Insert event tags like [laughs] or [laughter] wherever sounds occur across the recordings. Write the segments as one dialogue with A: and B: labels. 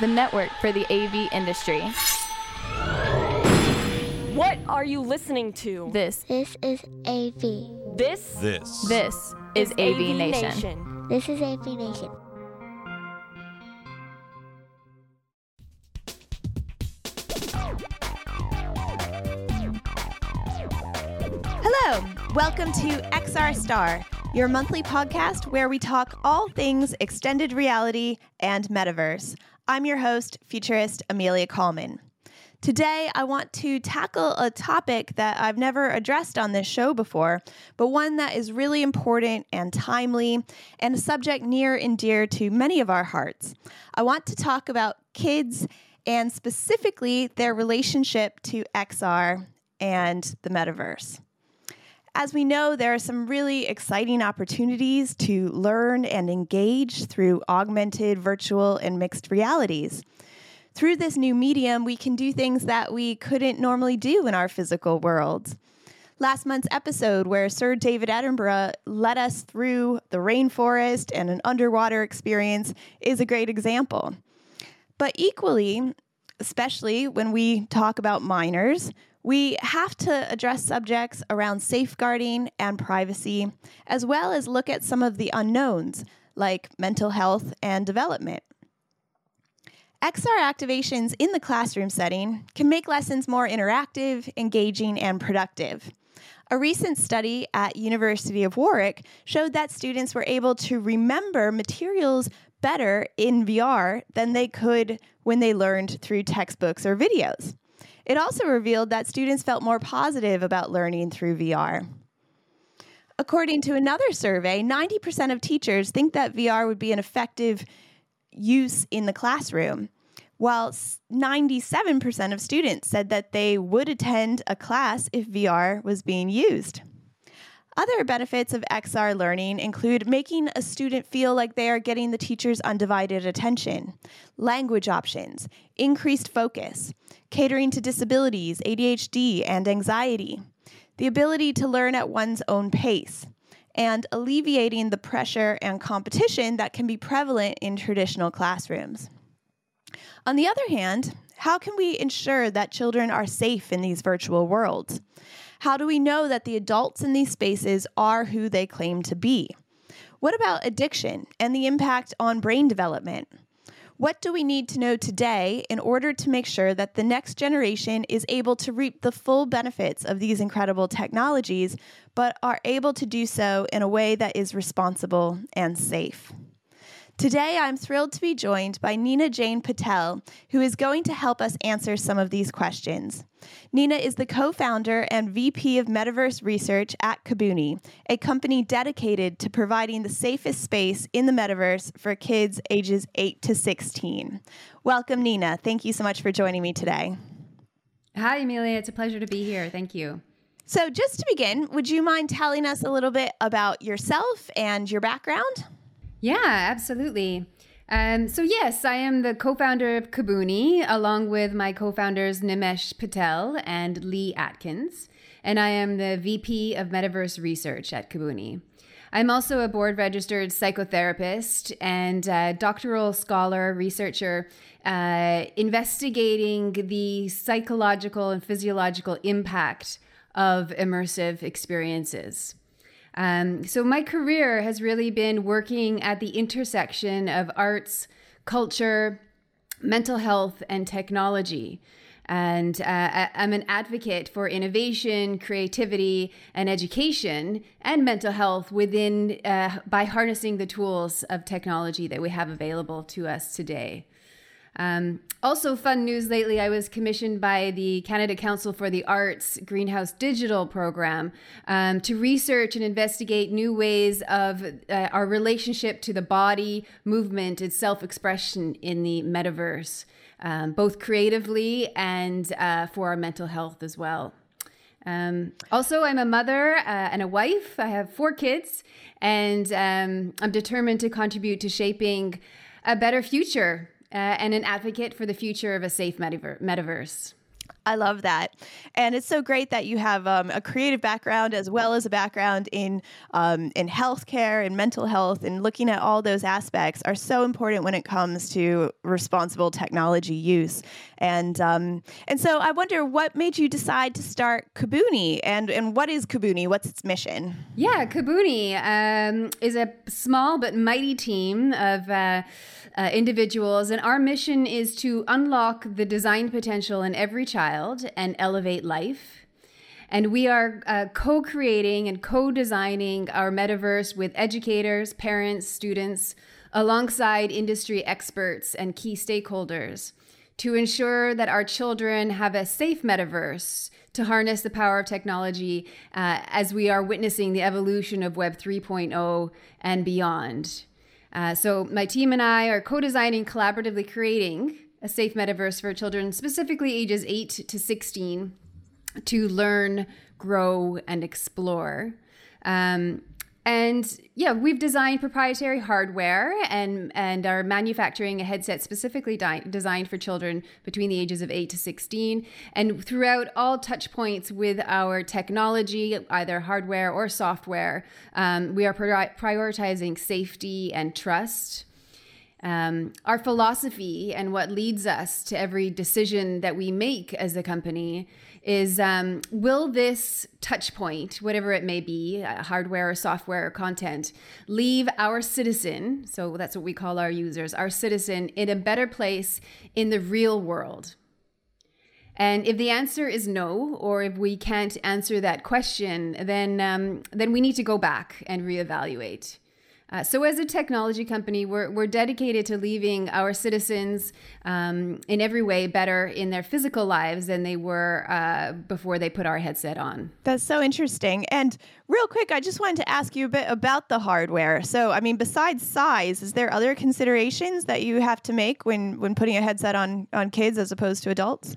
A: the network for the AV industry.
B: What are you listening to?
A: This,
C: This is AV.
B: This
D: This.
A: this is AV, Nation.
C: This is AV Nation.
E: Hello, welcome to XR Star, your monthly podcast where we talk all things extended reality and metaverse. I'm your host, futurist Amelia Kallman. Today, I want to tackle a topic that I've never addressed on this show before, but one that is really important and timely and a subject near and dear to many of our hearts. I want to talk about kids and specifically their relationship to XR and the metaverse. As we know, there are some really exciting opportunities to learn and engage through augmented, virtual, and mixed realities. Through this new medium, we can do things that we couldn't normally do in our physical world. Last month's episode, where Sir David Attenborough led us through the rainforest and an underwater experience, is a great example. But equally, especially when we talk about minors, we have to address subjects around safeguarding and privacy, as well as look at some of the unknowns like mental health and development. XR activations in the classroom setting can make lessons more interactive, engaging, and productive. A recent study at University of Warwick showed that students were able to remember materials better in VR than they could when they learned through textbooks or videos. It also revealed that students felt more positive about learning through VR. According to another survey, 90% of teachers think that VR would be an effective use in the classroom, while 97% of students said that they would attend a class if VR was being used. Other benefits of XR learning include making a student feel like they are getting the teacher's undivided attention, language options, increased focus, catering to disabilities, ADHD, and anxiety, the ability to learn at one's own pace, and alleviating the pressure and competition that can be prevalent in traditional classrooms. On the other hand, how can we ensure that children are safe in these virtual worlds? How do we know that the adults in these spaces are who they claim to be? What about addiction and the impact on brain development? What do we need to know today in order to make sure that the next generation is able to reap the full benefits of these incredible technologies, but are able to do so in a way that is responsible and safe? Today, I'm thrilled to be joined by Nina Jane Patel, who is going to help us answer some of these questions. Nina is the co founder and VP of Metaverse Research at Kabuni, a company dedicated to providing the safest space in the metaverse for kids ages 8 to 16. Welcome, Nina. Thank you so much for joining me today.
F: Hi, Amelia. It's a pleasure to be here. Thank you.
E: So, just to begin, would you mind telling us a little bit about yourself and your background?
F: Yeah, absolutely. Um, so, yes, I am the co founder of Kabuni, along with my co founders Nimesh Patel and Lee Atkins. And I am the VP of Metaverse Research at Kabuni. I'm also a board registered psychotherapist and doctoral scholar, researcher, uh, investigating the psychological and physiological impact of immersive experiences. Um, so my career has really been working at the intersection of arts, culture, mental health, and technology. And uh, I'm an advocate for innovation, creativity, and education and mental health within uh, by harnessing the tools of technology that we have available to us today. Um, also, fun news lately, I was commissioned by the Canada Council for the Arts Greenhouse Digital Program um, to research and investigate new ways of uh, our relationship to the body, movement, and self expression in the metaverse, um, both creatively and uh, for our mental health as well. Um, also, I'm a mother uh, and a wife. I have four kids, and um, I'm determined to contribute to shaping a better future uh, and an advocate for the future of a safe metaver- metaverse.
E: I love that. And it's so great that you have um, a creative background as well as a background in um, in healthcare and mental health and looking at all those aspects are so important when it comes to responsible technology use. And um, and so I wonder what made you decide to start Kabuni and, and what is Kabuni? What's its mission?
F: Yeah, Kabuni um, is a small but mighty team of uh, uh, individuals, and our mission is to unlock the design potential in every child and elevate life. And we are uh, co creating and co designing our metaverse with educators, parents, students, alongside industry experts and key stakeholders to ensure that our children have a safe metaverse to harness the power of technology uh, as we are witnessing the evolution of Web 3.0 and beyond. Uh, so, my team and I are co designing, collaboratively creating a safe metaverse for children, specifically ages 8 to 16, to learn, grow, and explore. Um, and yeah, we've designed proprietary hardware and and are manufacturing a headset specifically di- designed for children between the ages of 8 to 16. And throughout all touch points with our technology, either hardware or software, um, we are pri- prioritizing safety and trust. Um, our philosophy and what leads us to every decision that we make as a company is um, will this touch point, whatever it may be, uh, hardware or software or content, leave our citizen, so that's what we call our users, our citizen, in a better place in the real world? And if the answer is no, or if we can't answer that question, then um, then we need to go back and reevaluate. Uh, so, as a technology company, we're, we're dedicated to leaving our citizens um, in every way better in their physical lives than they were uh, before they put our headset on.
E: That's so interesting. And real quick, I just wanted to ask you a bit about the hardware. So, I mean, besides size, is there other considerations that you have to make when, when putting a headset on, on kids as opposed to adults?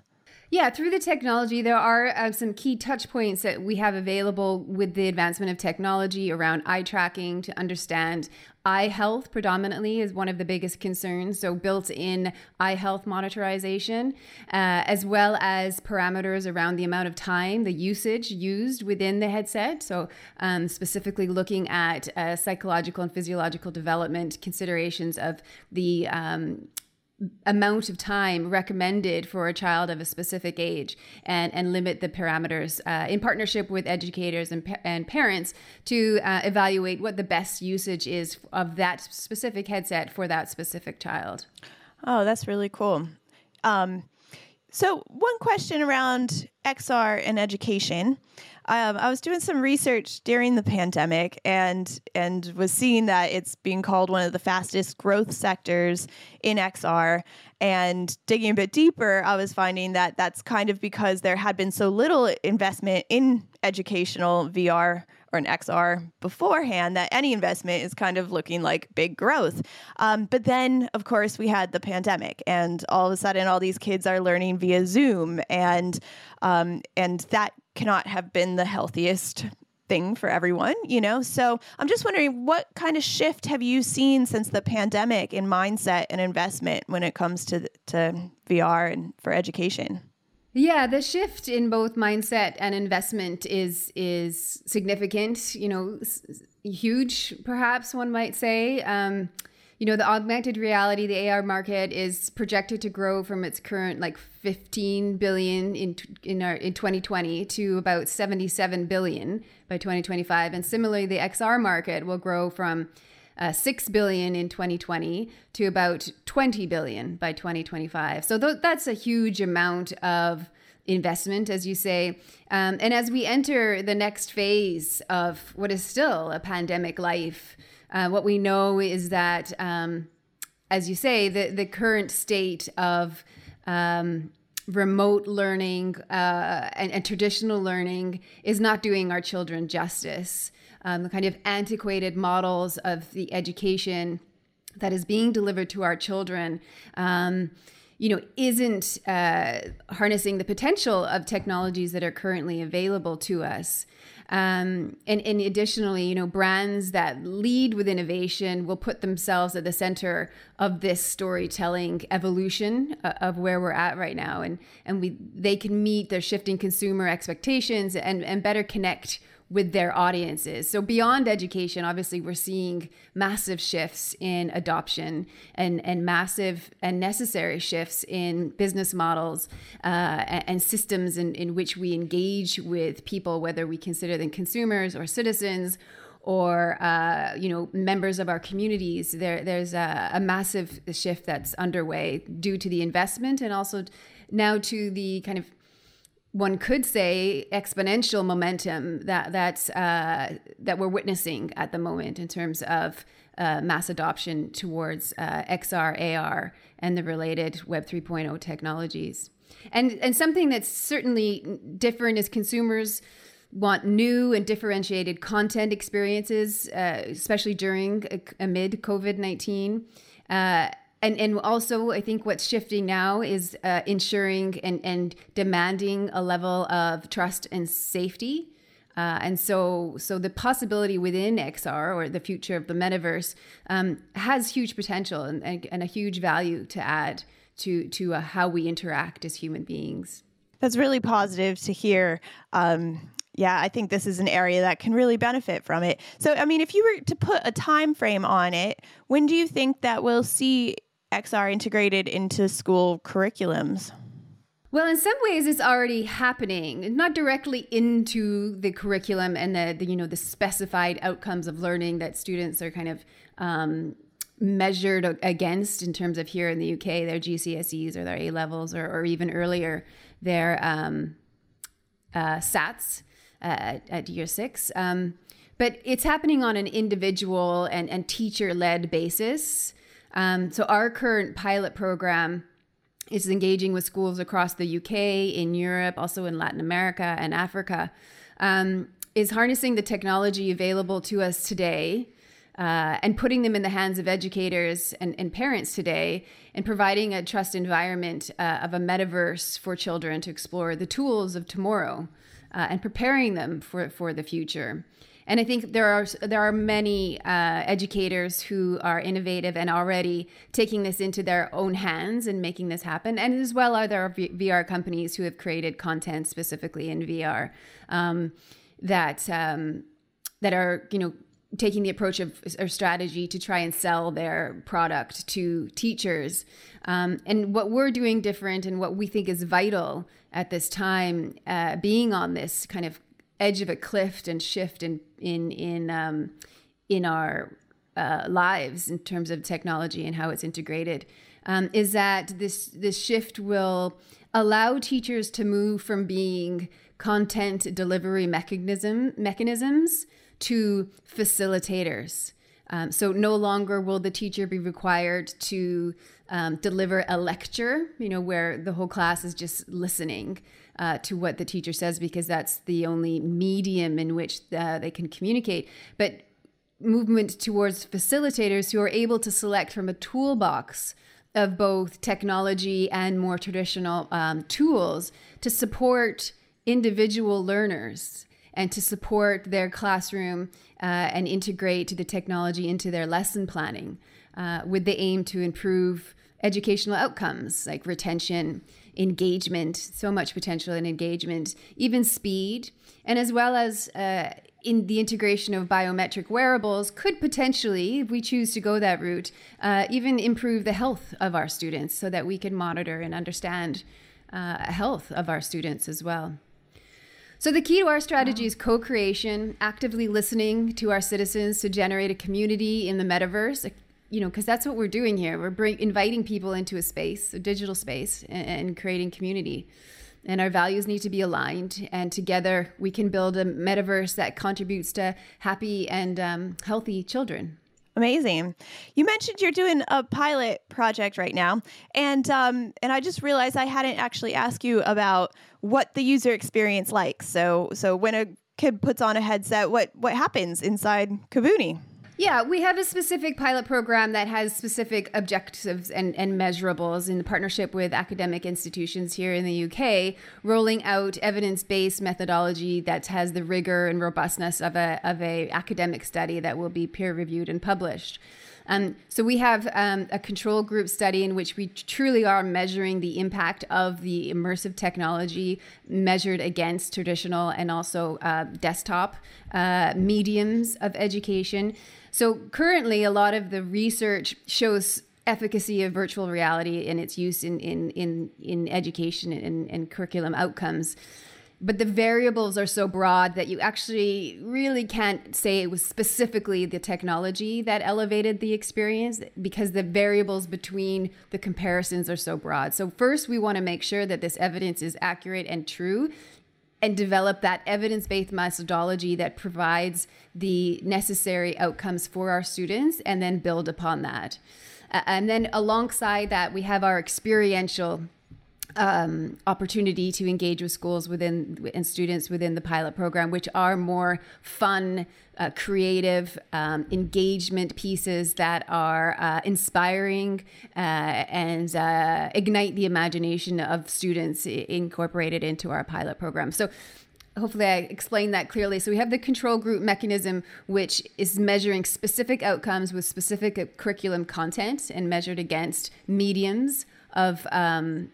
F: Yeah, through the technology, there are uh, some key touch points that we have available with the advancement of technology around eye tracking to understand eye health predominantly is one of the biggest concerns. So, built in eye health monitorization, uh, as well as parameters around the amount of time, the usage used within the headset. So, um, specifically looking at uh, psychological and physiological development considerations of the um, amount of time recommended for a child of a specific age and, and limit the parameters uh, in partnership with educators and, and parents to uh, evaluate what the best usage is of that specific headset for that specific child.
E: Oh, that's really cool. Um, so, one question around XR and education. Um, I was doing some research during the pandemic and and was seeing that it's being called one of the fastest growth sectors in XR. And digging a bit deeper, I was finding that that's kind of because there had been so little investment in educational VR or an XR beforehand that any investment is kind of looking like big growth. Um, but then, of course, we had the pandemic, and all of a sudden, all these kids are learning via Zoom, and um, and that cannot have been the healthiest thing for everyone, you know? So I'm just wondering what kind of shift have you seen since the pandemic in mindset and investment when it comes to, to VR and for education?
F: Yeah, the shift in both mindset and investment is is significant. You know, huge, perhaps one might say. Um, you know, the augmented reality, the AR market is projected to grow from its current like 15 billion in in our in 2020 to about 77 billion by 2025, and similarly, the XR market will grow from uh, 6 billion in 2020 to about 20 billion by 2025. So th- that's a huge amount of investment, as you say. Um, and as we enter the next phase of what is still a pandemic life, uh, what we know is that, um, as you say, the, the current state of um, remote learning uh, and, and, traditional learning is not doing our children justice um, the kind of antiquated models of the education that is being delivered to our children. Um, you know, isn't uh, harnessing the potential of technologies that are currently available to us. Um, and, and additionally, you know, brands that lead with innovation will put themselves at the center of this storytelling evolution uh, of where we're at right now, and and we they can meet their shifting consumer expectations and and better connect with their audiences. So beyond education, obviously we're seeing massive shifts in adoption and, and massive and necessary shifts in business models uh, and systems in, in which we engage with people, whether we consider them consumers or citizens or uh, you know members of our communities. There, there's a, a massive shift that's underway due to the investment and also now to the kind of one could say exponential momentum that that's uh, that we're witnessing at the moment in terms of uh, mass adoption towards uh, XR, AR, and the related Web 3.0 technologies. And and something that's certainly different is consumers want new and differentiated content experiences, uh, especially during uh, amid COVID nineteen. Uh, and and also I think what's shifting now is uh, ensuring and and demanding a level of trust and safety. Uh, and so, so the possibility within XR or the future of the metaverse um, has huge potential and, and, and, a huge value to add to to uh, how we interact as human beings.
E: That's really positive to hear. Um, yeah, I think this is an area that can really benefit from it. So, I mean, if you were to put a time frame on it, when do you think that we'll see XR integrated into school curriculums?
F: Well, in some ways, it's already happening, not directly into the curriculum and the, the you know the specified outcomes of learning that students are kind of um, measured against in terms of here in the UK, their GCSEs or their A levels, or, or even earlier their um, uh, SATs at, at, year six. Um, but it's happening on an individual and, and teacher led basis. Um, so our current pilot program is engaging with schools across the UK, in Europe, also in Latin America and Africa, um, is harnessing the technology available to us today. Uh, and putting them in the hands of educators and, and parents today, and providing a trust environment uh, of a metaverse for children to explore the tools of tomorrow uh, and preparing them for, for the future. And I think there are there are many uh, educators who are innovative and already taking this into their own hands and making this happen. And as well are there VR companies who have created content specifically in VR um, that um, that are you know taking the approach of or strategy to try and sell their product to teachers. Um, and what we're doing different and what we think is vital at this time, uh, being on this kind of edge of a cliff and shift in in in um, in our uh, lives in terms of technology and how it's integrated um, is that this this shift will allow teachers to move from being content delivery mechanism mechanisms to facilitators. Um, so no longer will the teacher be required to um, deliver a lecture, you know, where the whole class is just listening uh, to what the teacher says because that's the only medium in which uh, they can communicate. But movement towards facilitators who are able to select from a toolbox of both technology and more traditional um, tools to support individual learners and to support their classroom uh, and integrate the technology into their lesson planning uh, with the aim to improve educational outcomes like retention engagement, so much potential in engagement, even speed, and as well as uh, in the integration of biometric wearables could potentially, if we choose to go that route, uh, even improve the health of our students so that we can monitor and understand uh, health of our students as well. So the key to our strategy is co-creation, actively listening to our citizens to generate a community in the metaverse, you know, because that's what we're doing here. We're bring, inviting people into a space, a digital space, and, and, creating community. And our values need to be aligned, and together we can build a metaverse that contributes to happy and um, healthy children.
E: Amazing. You mentioned you're doing a pilot project right now, and um, and I just realized I hadn't actually asked you about what the user experience like. So so when a kid puts on a headset, what what happens inside Kabuni?
F: Yeah, we have a specific pilot program that has specific objectives and, and measurables in partnership with academic institutions here in the UK, rolling out evidence-based methodology that has the rigor and robustness of a of a academic study that will be peer-reviewed and published. Um, so we have um, a control group study in which we truly are measuring the impact of the immersive technology measured against traditional and also uh, desktop uh, mediums of education. So currently, a lot of the research shows efficacy of virtual reality and its use in in in, in education and, and curriculum outcomes but the variables are so broad that you actually really can't say it was specifically the technology that elevated the experience because the variables between the comparisons are so broad. So, first, we want to make sure that this evidence is accurate and true and develop that evidence based methodology that provides the necessary outcomes for our students and then build upon that. and then alongside that, we have our experiential um, opportunity to engage with schools within and students within the pilot program, which are more fun, uh, creative um, engagement pieces that are uh, inspiring uh, and uh, ignite the imagination of students incorporated into our pilot program. So hopefully I explained that clearly. So we have the control group mechanism, which is measuring specific outcomes with specific curriculum content and measured against mediums of um,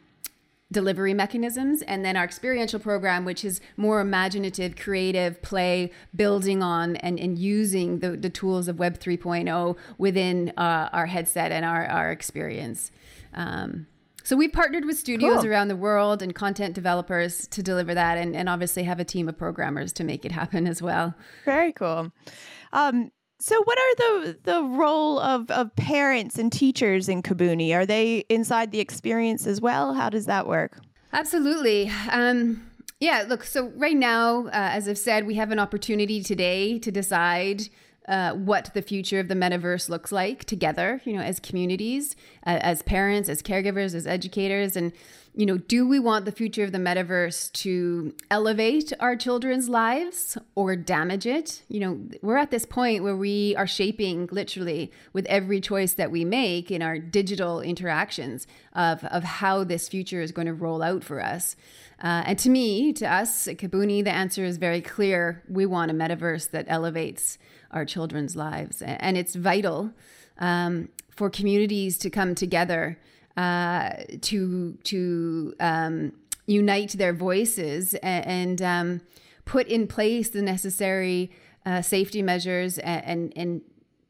F: delivery mechanisms and then our experiential program which is more imaginative creative play building on and, and using the, the tools of web 3.0 within uh, our headset and our, our experience. Um, so we've partnered with studios cool. around the world and content developers to deliver that and, and obviously have a team of programmers to make it happen as well.
E: Very cool. Um, so, what are the the role of of parents and teachers in Kabuni? Are they inside the experience as well? How does that work?
F: Absolutely. Um, yeah. Look. So right now, uh, as I've said, we have an opportunity today to decide. Uh, what the future of the metaverse looks like together, you know, as communities, uh, as parents, as caregivers, as educators, and you know, do we want the future of the metaverse to elevate our children's lives or damage it? You know, we're at this point where we are shaping literally with every choice that we make in our digital interactions of, of how this future is going to roll out for us. Uh, and to me, to us at Kabuni, the answer is very clear. We want a metaverse that elevates our children's lives. And it's vital um, for communities to come together uh, to to um, unite their voices and, and um, put in place the necessary uh, safety measures and, and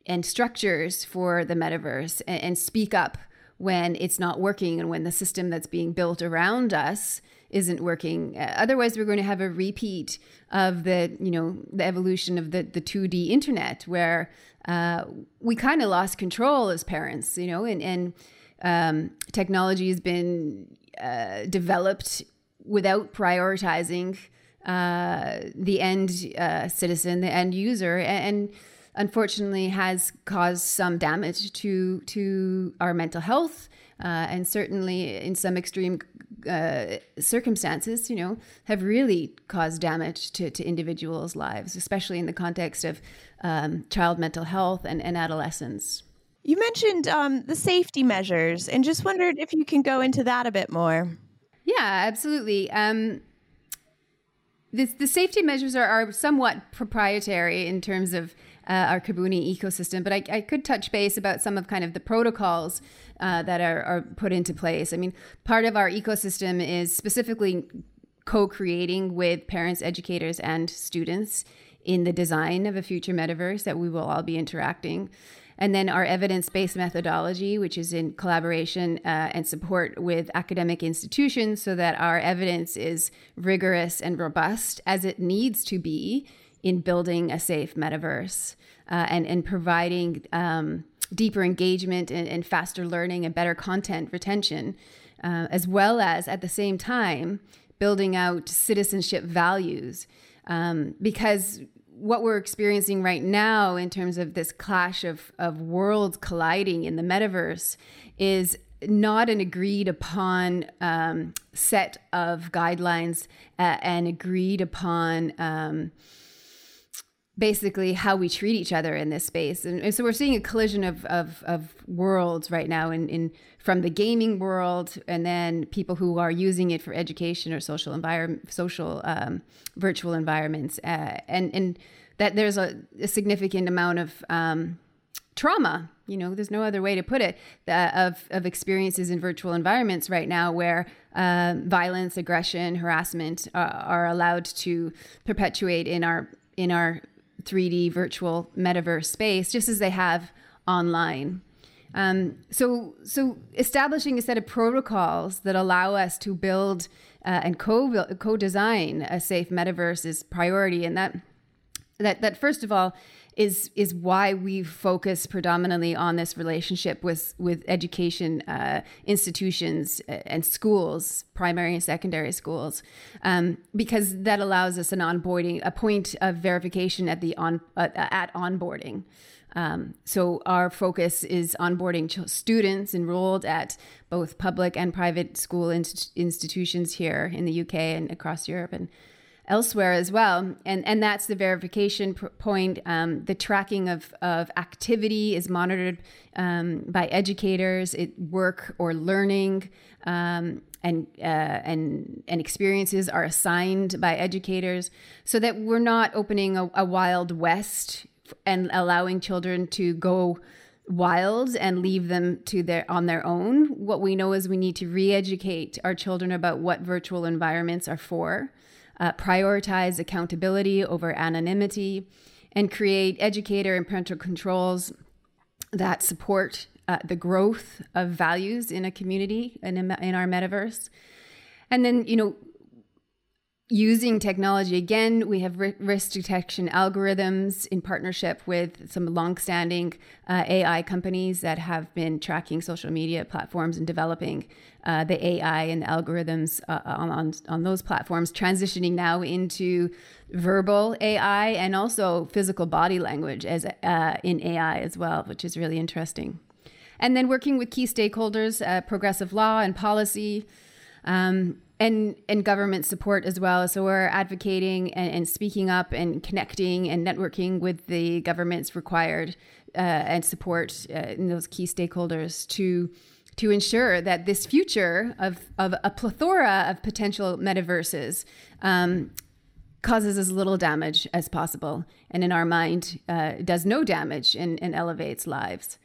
F: and structures for the metaverse and, and, speak up when it's not working and when the system that's being built around us isn't working. Uh, otherwise, we're going to have a repeat of the you know the evolution of the the 2D internet where uh, we kind of lost control as parents, you know, and and um, technology has been uh, developed without prioritizing uh, the end uh, citizen, the end user, and, and, unfortunately has caused some damage to to our mental health, uh, and certainly in some extreme uh, circumstances, you know, have really caused damage to, to individuals' lives, especially in the context of um, child mental health and, and adolescence.
E: You mentioned um, the safety measures and just wondered if you can go into that a bit more.
F: Yeah, absolutely. Um, the, the safety measures are, are somewhat proprietary in terms of uh, our Kabuni ecosystem, but I, I, could touch base about some of kind of the protocols uh, that are, are put into place. I mean, part of our ecosystem is specifically co-creating with parents, educators, and students in the design of a future metaverse that we will all be interacting and then our evidence based methodology, which is in collaboration uh, and support with academic institutions so that our evidence is rigorous and robust as it needs to be in building a safe metaverse uh, and, and providing um, deeper engagement and, and, faster learning and better content retention, uh, as well as at the same time building out citizenship values. Um, because what we're experiencing right now in terms of this clash of, of worlds colliding in the metaverse is not an agreed upon um, set of guidelines uh, and agreed upon um, basically how we treat each other in this space. And, and so we're seeing a collision of, of, of worlds right now in, in from the gaming world and then people who are using it for education or social environment, social um, virtual environments. Uh, and, and that there's a, a significant amount of um, trauma you know there's no other way to put it uh, of, of experiences in virtual environments right now where uh, violence aggression harassment uh, are allowed to perpetuate in our in our 3D virtual metaverse space, just as they have online. Um, so, so establishing a set of protocols that allow us to build uh, and co co-design a safe metaverse is priority, and that that that first of all is is why we focus predominantly on this relationship with with education uh, institutions uh, and schools, primary and secondary schools, um, because that allows us an onboarding, a point of verification at the on uh, at onboarding. Um, so our focus is onboarding ch- students enrolled at both public and private school institutions here in the UK and across Europe and elsewhere as well. And, and that's the verification point. Um, the tracking of, of activity is monitored um, by educators, it, work or learning. Um, and, uh, and, and experiences are assigned by educators so that we're not opening a, a wild west and allowing children to go wild and leave them to their on their own what we know is we need to re-educate our children about what virtual environments are for uh, prioritize accountability over anonymity, and create educator and parental controls that support uh, the growth of values in a community and in, in our metaverse. And then, you know, using technology again we have risk detection algorithms in partnership with some longstanding uh, ai companies that have been tracking social media platforms and developing uh, the ai and the algorithms uh, on, on, on those platforms transitioning now into verbal ai and also physical body language as uh, in ai as well which is really interesting. And then working with key stakeholders uh, progressive law and policy um, and and government support as well. So we're advocating and, and, speaking up and connecting and networking with the governments required uh, and support uh, in those key stakeholders to to ensure that this future of of a plethora of potential metaverses um, causes as little damage as possible, and in our mind, uh, does no damage and, and elevates lives.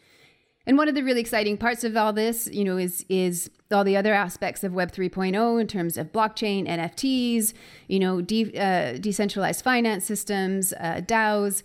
F: And one of the really exciting parts of all this, you know, is is all the other aspects of Web 3.0 in terms of blockchain, NFTs, you know, de- uh, decentralized finance systems, uh, DAOs.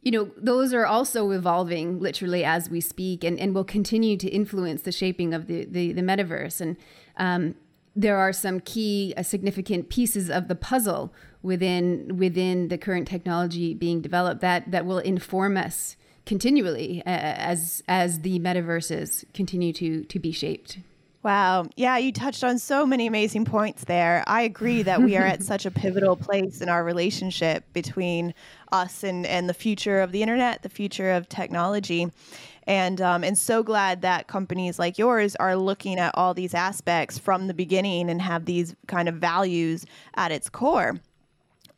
F: You know, those are also evolving literally as we speak and, and will continue to influence the shaping of the, the, the metaverse. And um, there are some key uh, significant pieces of the puzzle within within the current technology being developed that that will inform us continually uh, as as the metaverses continue to to be shaped.
E: Wow. Yeah, you touched on so many amazing points there. I agree that we are at such a pivotal place in our relationship between us and, and the future of the internet, the future of technology. And, um, and so glad that companies like yours are looking at all these aspects from the beginning and have these kind of values at its core.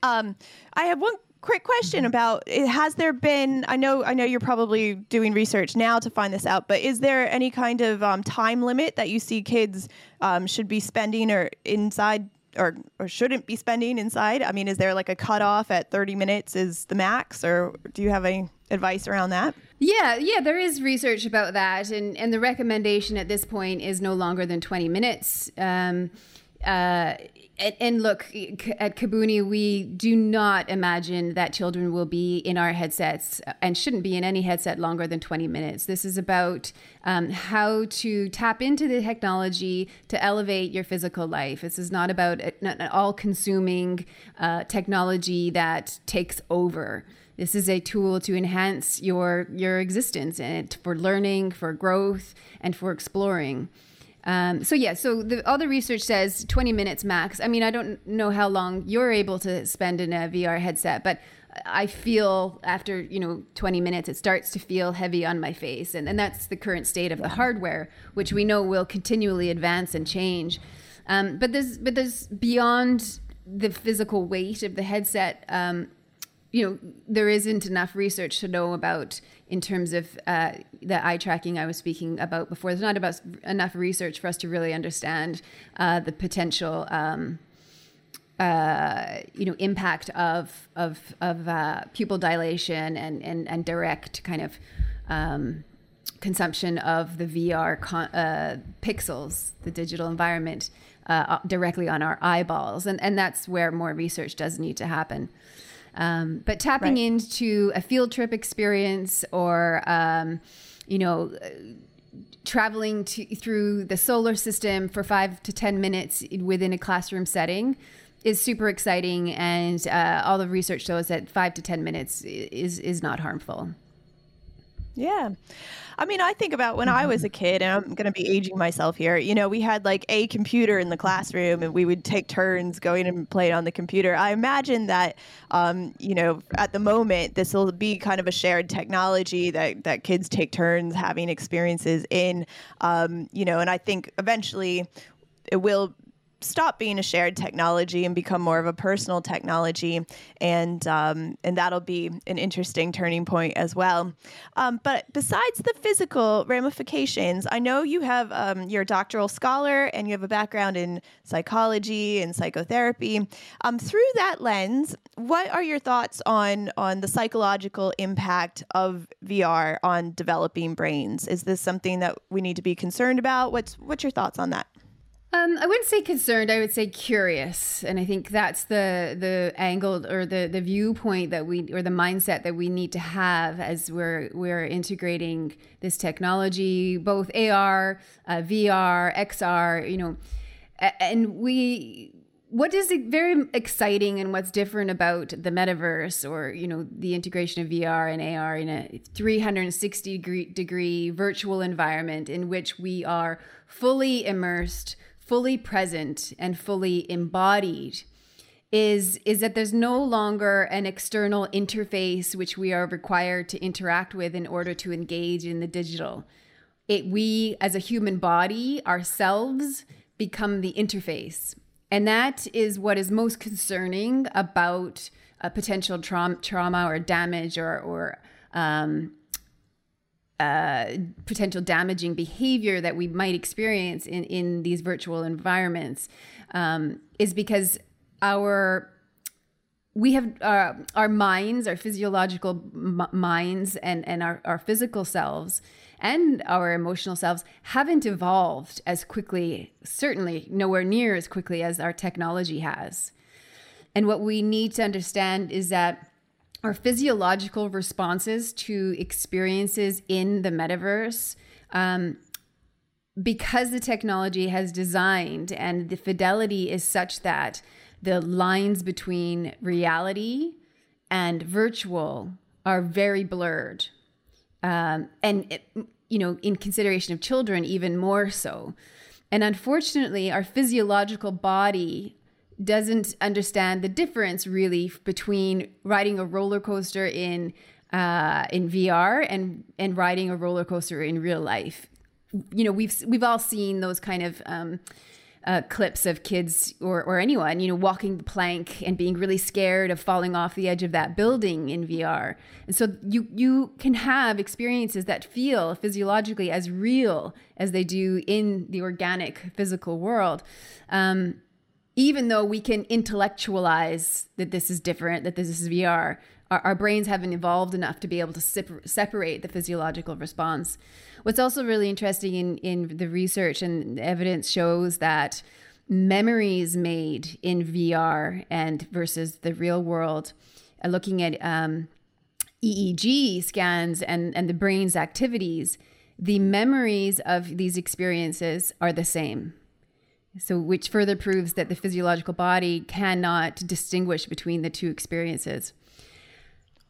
E: Um, I have one quick question about has there been i know i know you're probably doing research now to find this out but is there any kind of um, time limit that you see kids um, should be spending or inside or, or shouldn't be spending inside? I mean is there like a cutoff at 30 minutes is the max or do you have any advice around that?
F: Yeah, yeah, there is research about that, and and the recommendation at this point is no longer than twenty minutes. Um, uh, and, and, look, at Kabuni, we do not imagine that children will be in our headsets and shouldn't be in any headset longer than 20 minutes. This is about um, how to tap into the technology to elevate your physical life. This is not about an all consuming uh, technology that takes over. This is a tool to enhance your, your existence and for learning, for growth, and for exploring. Um, so yeah, so the, all the research says 20 minutes max. I mean, I don't know how long you're able to spend in a VR headset, but I feel after you know 20 minutes, it starts to feel heavy on my face, and, and that's the current state of the hardware, which we know will continually advance and change. Um, but there's but there's beyond the physical weight of the headset. Um, you know, there isn't enough research to know about in terms of uh, the eye tracking I was speaking about before. There's not about enough research for us to really understand uh, the potential, um, uh, you know, impact of of of uh, pupil dilation and and and direct kind of. Um, consumption of the VR con- uh, pixels, the digital environment, uh, directly on our eyeballs, and and that's where more research does need to happen. Um, but tapping right. into a field trip experience or, um, you know, traveling to, through the solar system for five to 10 minutes within a classroom setting is super exciting. And uh, all the research shows that five to 10 minutes is, is not harmful.
E: Yeah. I mean, I think about when I was a kid, and I'm going to be aging myself here. You know, we had like a computer in the classroom, and we would take turns going and playing on the computer. I imagine that, um, you know, at the moment, this will be kind of a shared technology that that kids take turns having experiences in. Um, you know, and I think eventually it will stop being a shared technology and become more of a personal technology, and um, and that'll be an interesting turning point as well. Um, but besides the physical ramifications, I know you have um, you're a doctoral scholar and you have a background in psychology and psychotherapy. Um, through that lens, what are your thoughts on on the psychological impact of VR on developing brains? Is this something that we need to be concerned about? What's what's your thoughts on that?
F: Um, I wouldn't say concerned. I would say curious, and I think that's the the angle or the the viewpoint that we or the mindset that we need to have as we're we're integrating this technology, both AR, uh, VR, XR. You know, and we what is very exciting and what's different about the metaverse or you know the integration of VR and AR in a 360 degree, degree virtual environment in which we are fully immersed fully present and fully embodied is is that there's no longer an external interface which we are required to interact with in order to engage in the digital. It we as a human body ourselves become the interface. And that is what is most concerning about a potential trauma, trauma or damage or or um, uh, potential damaging behavior that we might experience in, in these virtual environments um, is because our we have uh, our minds, our physiological m- minds, and and our, our physical selves and our emotional selves haven't evolved as quickly, certainly nowhere near as quickly as our technology has. And what we need to understand is that our physiological responses to experiences in the metaverse um, because the technology has designed and the fidelity is such that the lines between reality and virtual are very blurred um, and it, you know in consideration of children even more so. And unfortunately our physiological body doesn't understand the difference really between riding a roller coaster in uh, in VR and and riding a roller coaster in real life. You know, we've we've all seen those kind of um, uh, clips of kids or or anyone, you know, walking the plank and being really scared of falling off the edge of that building in VR. And so you you can have experiences that feel physiologically as real as they do in the organic physical world. Um, even though we can intellectualize that this is different, that this is VR, our, our brains haven't evolved enough to be able to separ- separate the physiological response. What's also really interesting in, in the research and evidence shows that memories made in VR and versus the real world, uh, looking at um, EEG scans and, and the brain's activities, the memories of these experiences are the same. So, which further proves that the physiological body cannot distinguish between the two experiences.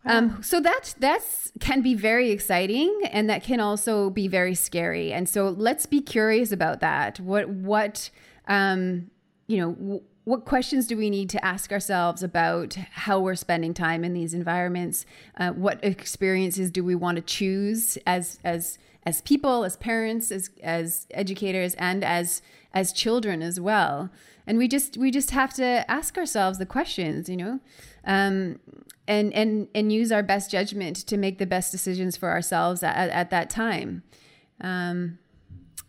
F: Wow. Um, so that that's can be very exciting, and that can also be very scary. And so, let's be curious about that. What what um, you know. W- what questions do we need to ask ourselves about how we're spending time in these environments? Uh, what experiences do we want to choose as as as people, as parents, as as educators, and as as children as well. And we just we just have to ask ourselves the questions, you know, um, and and and use our best judgment to make the best decisions for ourselves at, at that time. Um,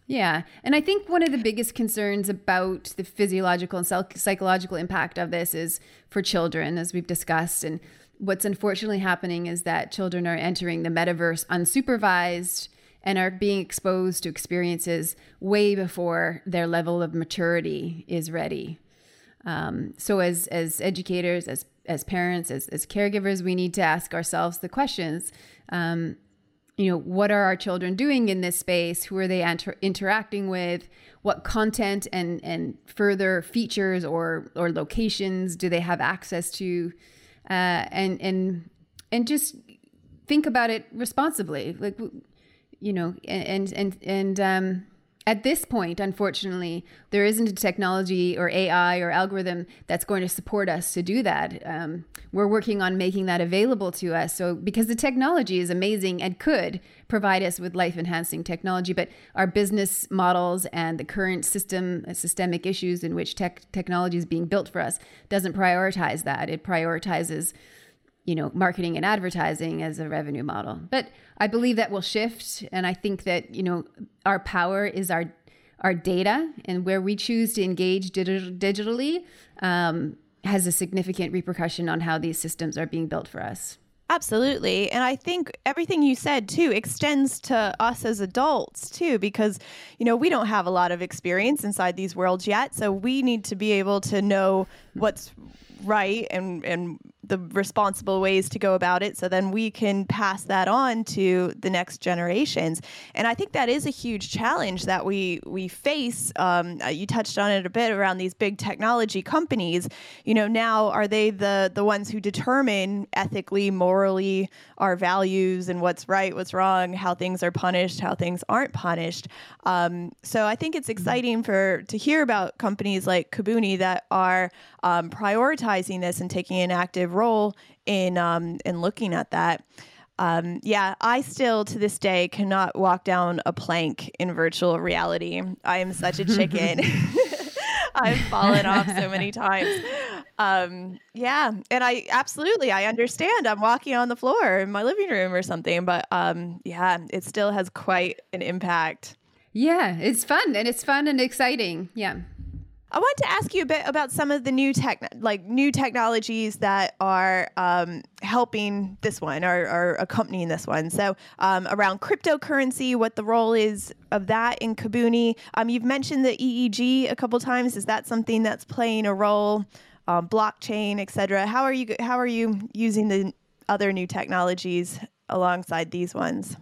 F: yeah. And I think one of the biggest concerns about the physiological and psychological impact of this is for children, as we've discussed. And what's unfortunately happening is that children are entering the metaverse unsupervised and are being exposed to experiences way before their level of maturity is ready. Um, so, as as educators, as as parents, as as caregivers, we need to ask ourselves the questions. Um, you know, what are our children doing in this space? Who are they inter- interacting with? What content and and further features or or locations do they have access to? Uh, and and and just think about it responsibly, like you know, and and and um, at this point, unfortunately, there isn't a technology or AI or algorithm that's going to support us to do that. Um, we're working on making that available to us. So, because the technology is amazing and could provide us with life enhancing technology, but our business models and the current system, uh, systemic issues in which tech technology is being built for us doesn't prioritize that. It prioritizes you know, marketing and advertising as a revenue model. But I believe that will shift. And I think that, you know, our power is our our data and where we choose to engage digital, digitally um, has a significant repercussion on how these systems are being built for us.
E: Absolutely. And I think everything you said too extends to us as adults too, because, you know, we don't have a lot of experience inside these worlds yet. So we need to be able to know what's right and, and the responsible ways to go about it. So then we can pass that on to the next generations. And i think that is a huge challenge that we we face. Um, uh, you touched on it a bit around these big technology companies. You know now are they the the ones who determine ethically morally our values and what's right what's wrong how things are punished how things aren't punished? Um, so i think it's exciting for to hear about companies like kabuni that are um, prioritizing this and taking an active role in um, in looking at that. Um, yeah, I still to this day cannot walk down a plank in virtual reality. I am such a chicken. [laughs] I've fallen off so many [laughs] times. Um, yeah, and I absolutely I understand. I'm walking on the floor in my living room or something, but um, yeah, it still has quite an impact.
F: Yeah, it's fun and it's fun and exciting. Yeah.
E: I want to ask you a bit about some of the new tech, like new technologies that are um, helping this one or, or, accompanying this one. So um, around cryptocurrency, what the role is of that in Kabuni. Um, you've mentioned the EEG a couple times. Is that something that's playing a role? Um, blockchain, et cetera. How are you? How are you using the other new technologies alongside these ones?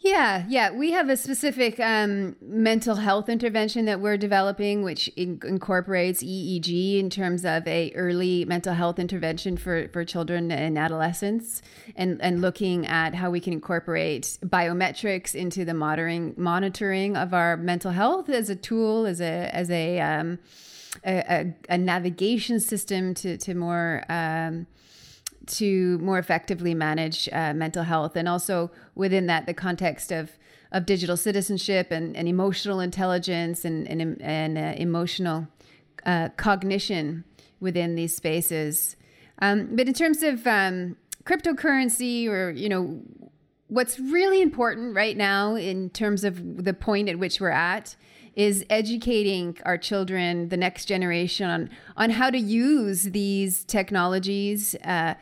F: Yeah, yeah. We have a specific um, mental health intervention that we're developing, which in- incorporates EEG in terms of a early mental health intervention for, for children and adolescents, and, and looking at how we can incorporate biometrics into the monitoring monitoring of our mental health as a tool, as a as a um, a, a, a, navigation system to to more. Um, to more effectively manage uh, mental health, and also within that, the context of of digital citizenship and, and emotional intelligence and and, and uh, emotional uh, cognition within these spaces. Um, but in terms of um, cryptocurrency, or you know, what's really important right now in terms of the point at which we're at is educating our children, the next generation, on on how to use these technologies. Uh,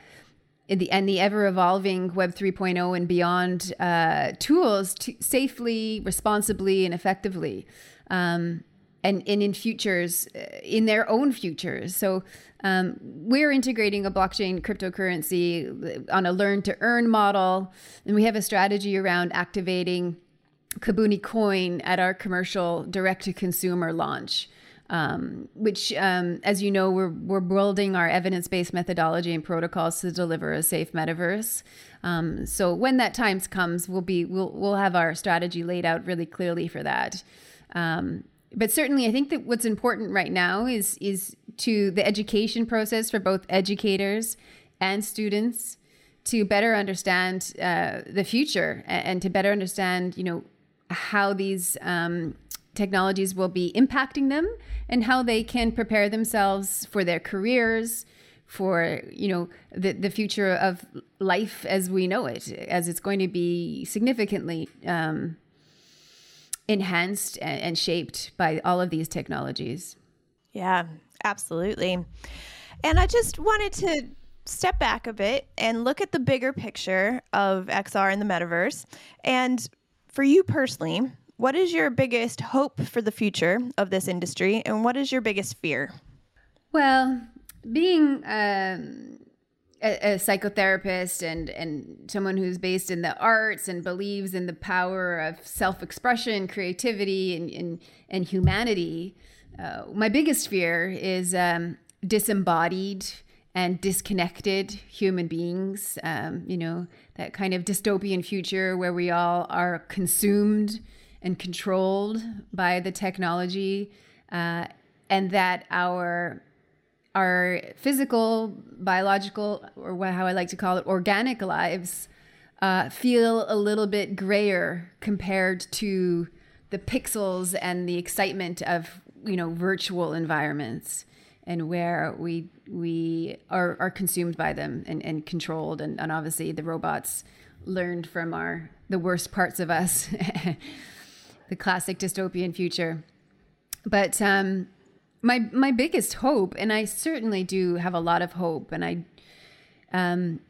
F: the, and the ever evolving Web 3.0 and beyond uh, tools to safely, responsibly, and effectively, um, and, and in futures, uh, in their own futures. So um, we're integrating a blockchain cryptocurrency on a learn to earn model, and we have a strategy around activating Kabuni Coin at our commercial direct to consumer launch um, which, um, as you know, we're, we're building our evidence based methodology and protocols to deliver a safe metaverse. Um, so when that time comes, we'll be we'll we'll have our strategy laid out really clearly for that. Um, but certainly, I think that what's important right now is is to the education process for both educators and students to better understand uh, the future and, and to better understand, you know, how these um, technologies will be impacting them and how they can prepare themselves for their careers for you know the the future of life as we know it as it's going to be significantly um, enhanced and, and shaped by all of these technologies.
E: Yeah absolutely. And i just wanted to step back a bit and look at the bigger picture of xr and the metaverse. And for you personally what is your biggest hope for the future of this industry, and what is your biggest fear?
F: Well, being um, a, psychotherapist and and someone who's based in the arts and believes in the power of self-expression, creativity, and and, and humanity, uh, my biggest fear is um, disembodied and disconnected human beings. Um, you know that kind of dystopian future where we all are consumed and controlled by the technology, uh, and that our our physical, biological, or how I like to call it, organic lives uh, feel a little bit grayer compared to the pixels and the excitement of you know virtual environments and where we we are, are consumed by them and, and controlled. And, and obviously the robots learned from our the worst parts of us [laughs] the classic dystopian future. But um, my my biggest hope, and I certainly do have a lot of hope, and I, um,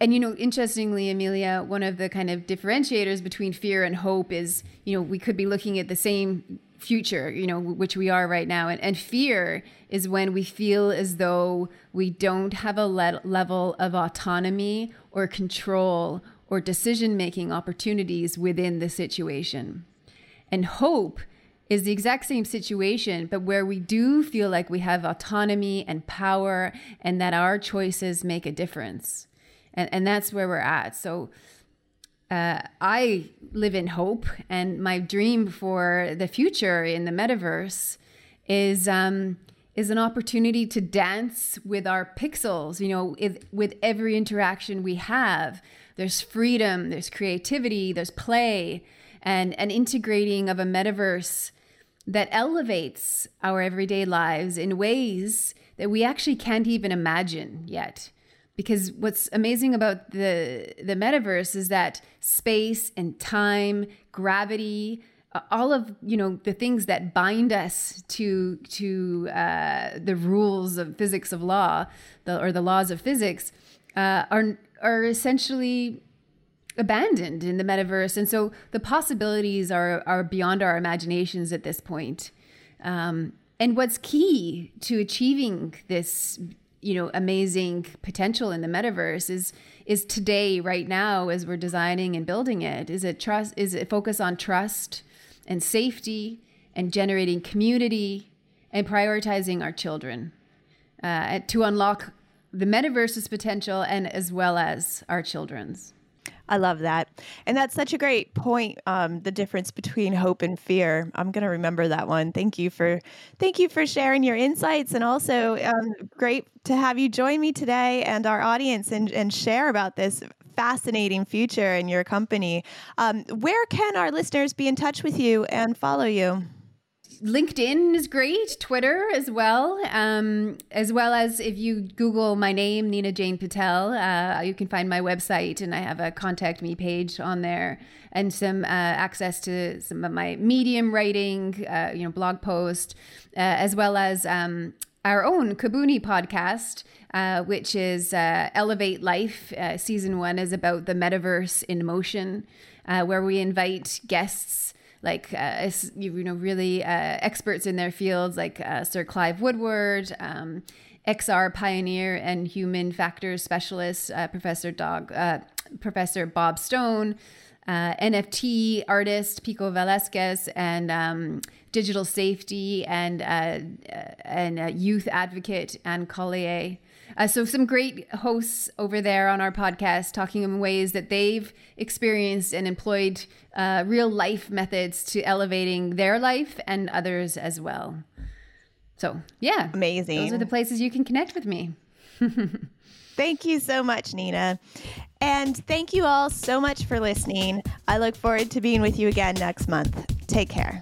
F: and you know, interestingly, Amelia, one of the kind of differentiators between fear and hope is, you know, we could be looking at the same future, you know, which we are right now, and, and fear is when we feel as though we don't have a le- level of autonomy or control or decision making opportunities within the situation. And hope is the exact same situation, but where we do feel like we have autonomy and power and that our choices make a difference. And, and that's where we're at. So uh, I live in hope, and my dream for the future in the metaverse is. Um, is an opportunity to dance with our pixels, you know, with, with every interaction we have. There's freedom, there's creativity, there's play, and an integrating of a metaverse that elevates our everyday lives in ways that we actually can't even imagine yet. Because what's amazing about the the metaverse is that space and time gravity all of you know the things that bind us to to uh, the rules of physics of law the, or the laws of physics uh, are are essentially abandoned in the metaverse. And so the possibilities are, are beyond our imaginations at this point. Um, and what's key to achieving this you know amazing potential in the metaverse is is today right now as we're designing and building it is it trust is it focus on trust and safety and generating community and prioritizing our children uh, to unlock the metaverse's potential and as well as our children's
E: I love that. And that's such a great point. Um, the difference between hope and fear. I'm going to remember that one. Thank you for, thank you for sharing your insights and also um, great to have you join me today and our audience and, and share about this fascinating future in your company. Um, where can our listeners be in touch with you and follow you?
F: LinkedIn is great, Twitter as well, um, as well as if you Google my name, Nina Jane Patel, uh, you can find my website, and I have a contact me page on there, and some uh, access to some of my Medium writing, uh, you know, blog post, uh, as well as um, our own Kabuni podcast. Uh, which is uh, Elevate Life. season one is about the metaverse in motion, where we invite guests like uh, you know really uh, experts in their fields like uh, Sir Clive Woodward, um, XR pioneer and human factors specialist uh, Professor Dog uh, Professor Bob Stone. Uh, NFT artist Pico Velasquez and um, digital safety and and youth advocate Anne Collier. Uh, so, some great hosts over there on our podcast talking in ways that they've experienced and employed uh, real life methods to elevating their life and others as well. So, yeah.
E: Amazing.
F: Those are the places you can connect with me. [laughs]
E: Thank you so much, Nina. And thank you all so much for listening. I look forward to being with you again next month. Take care.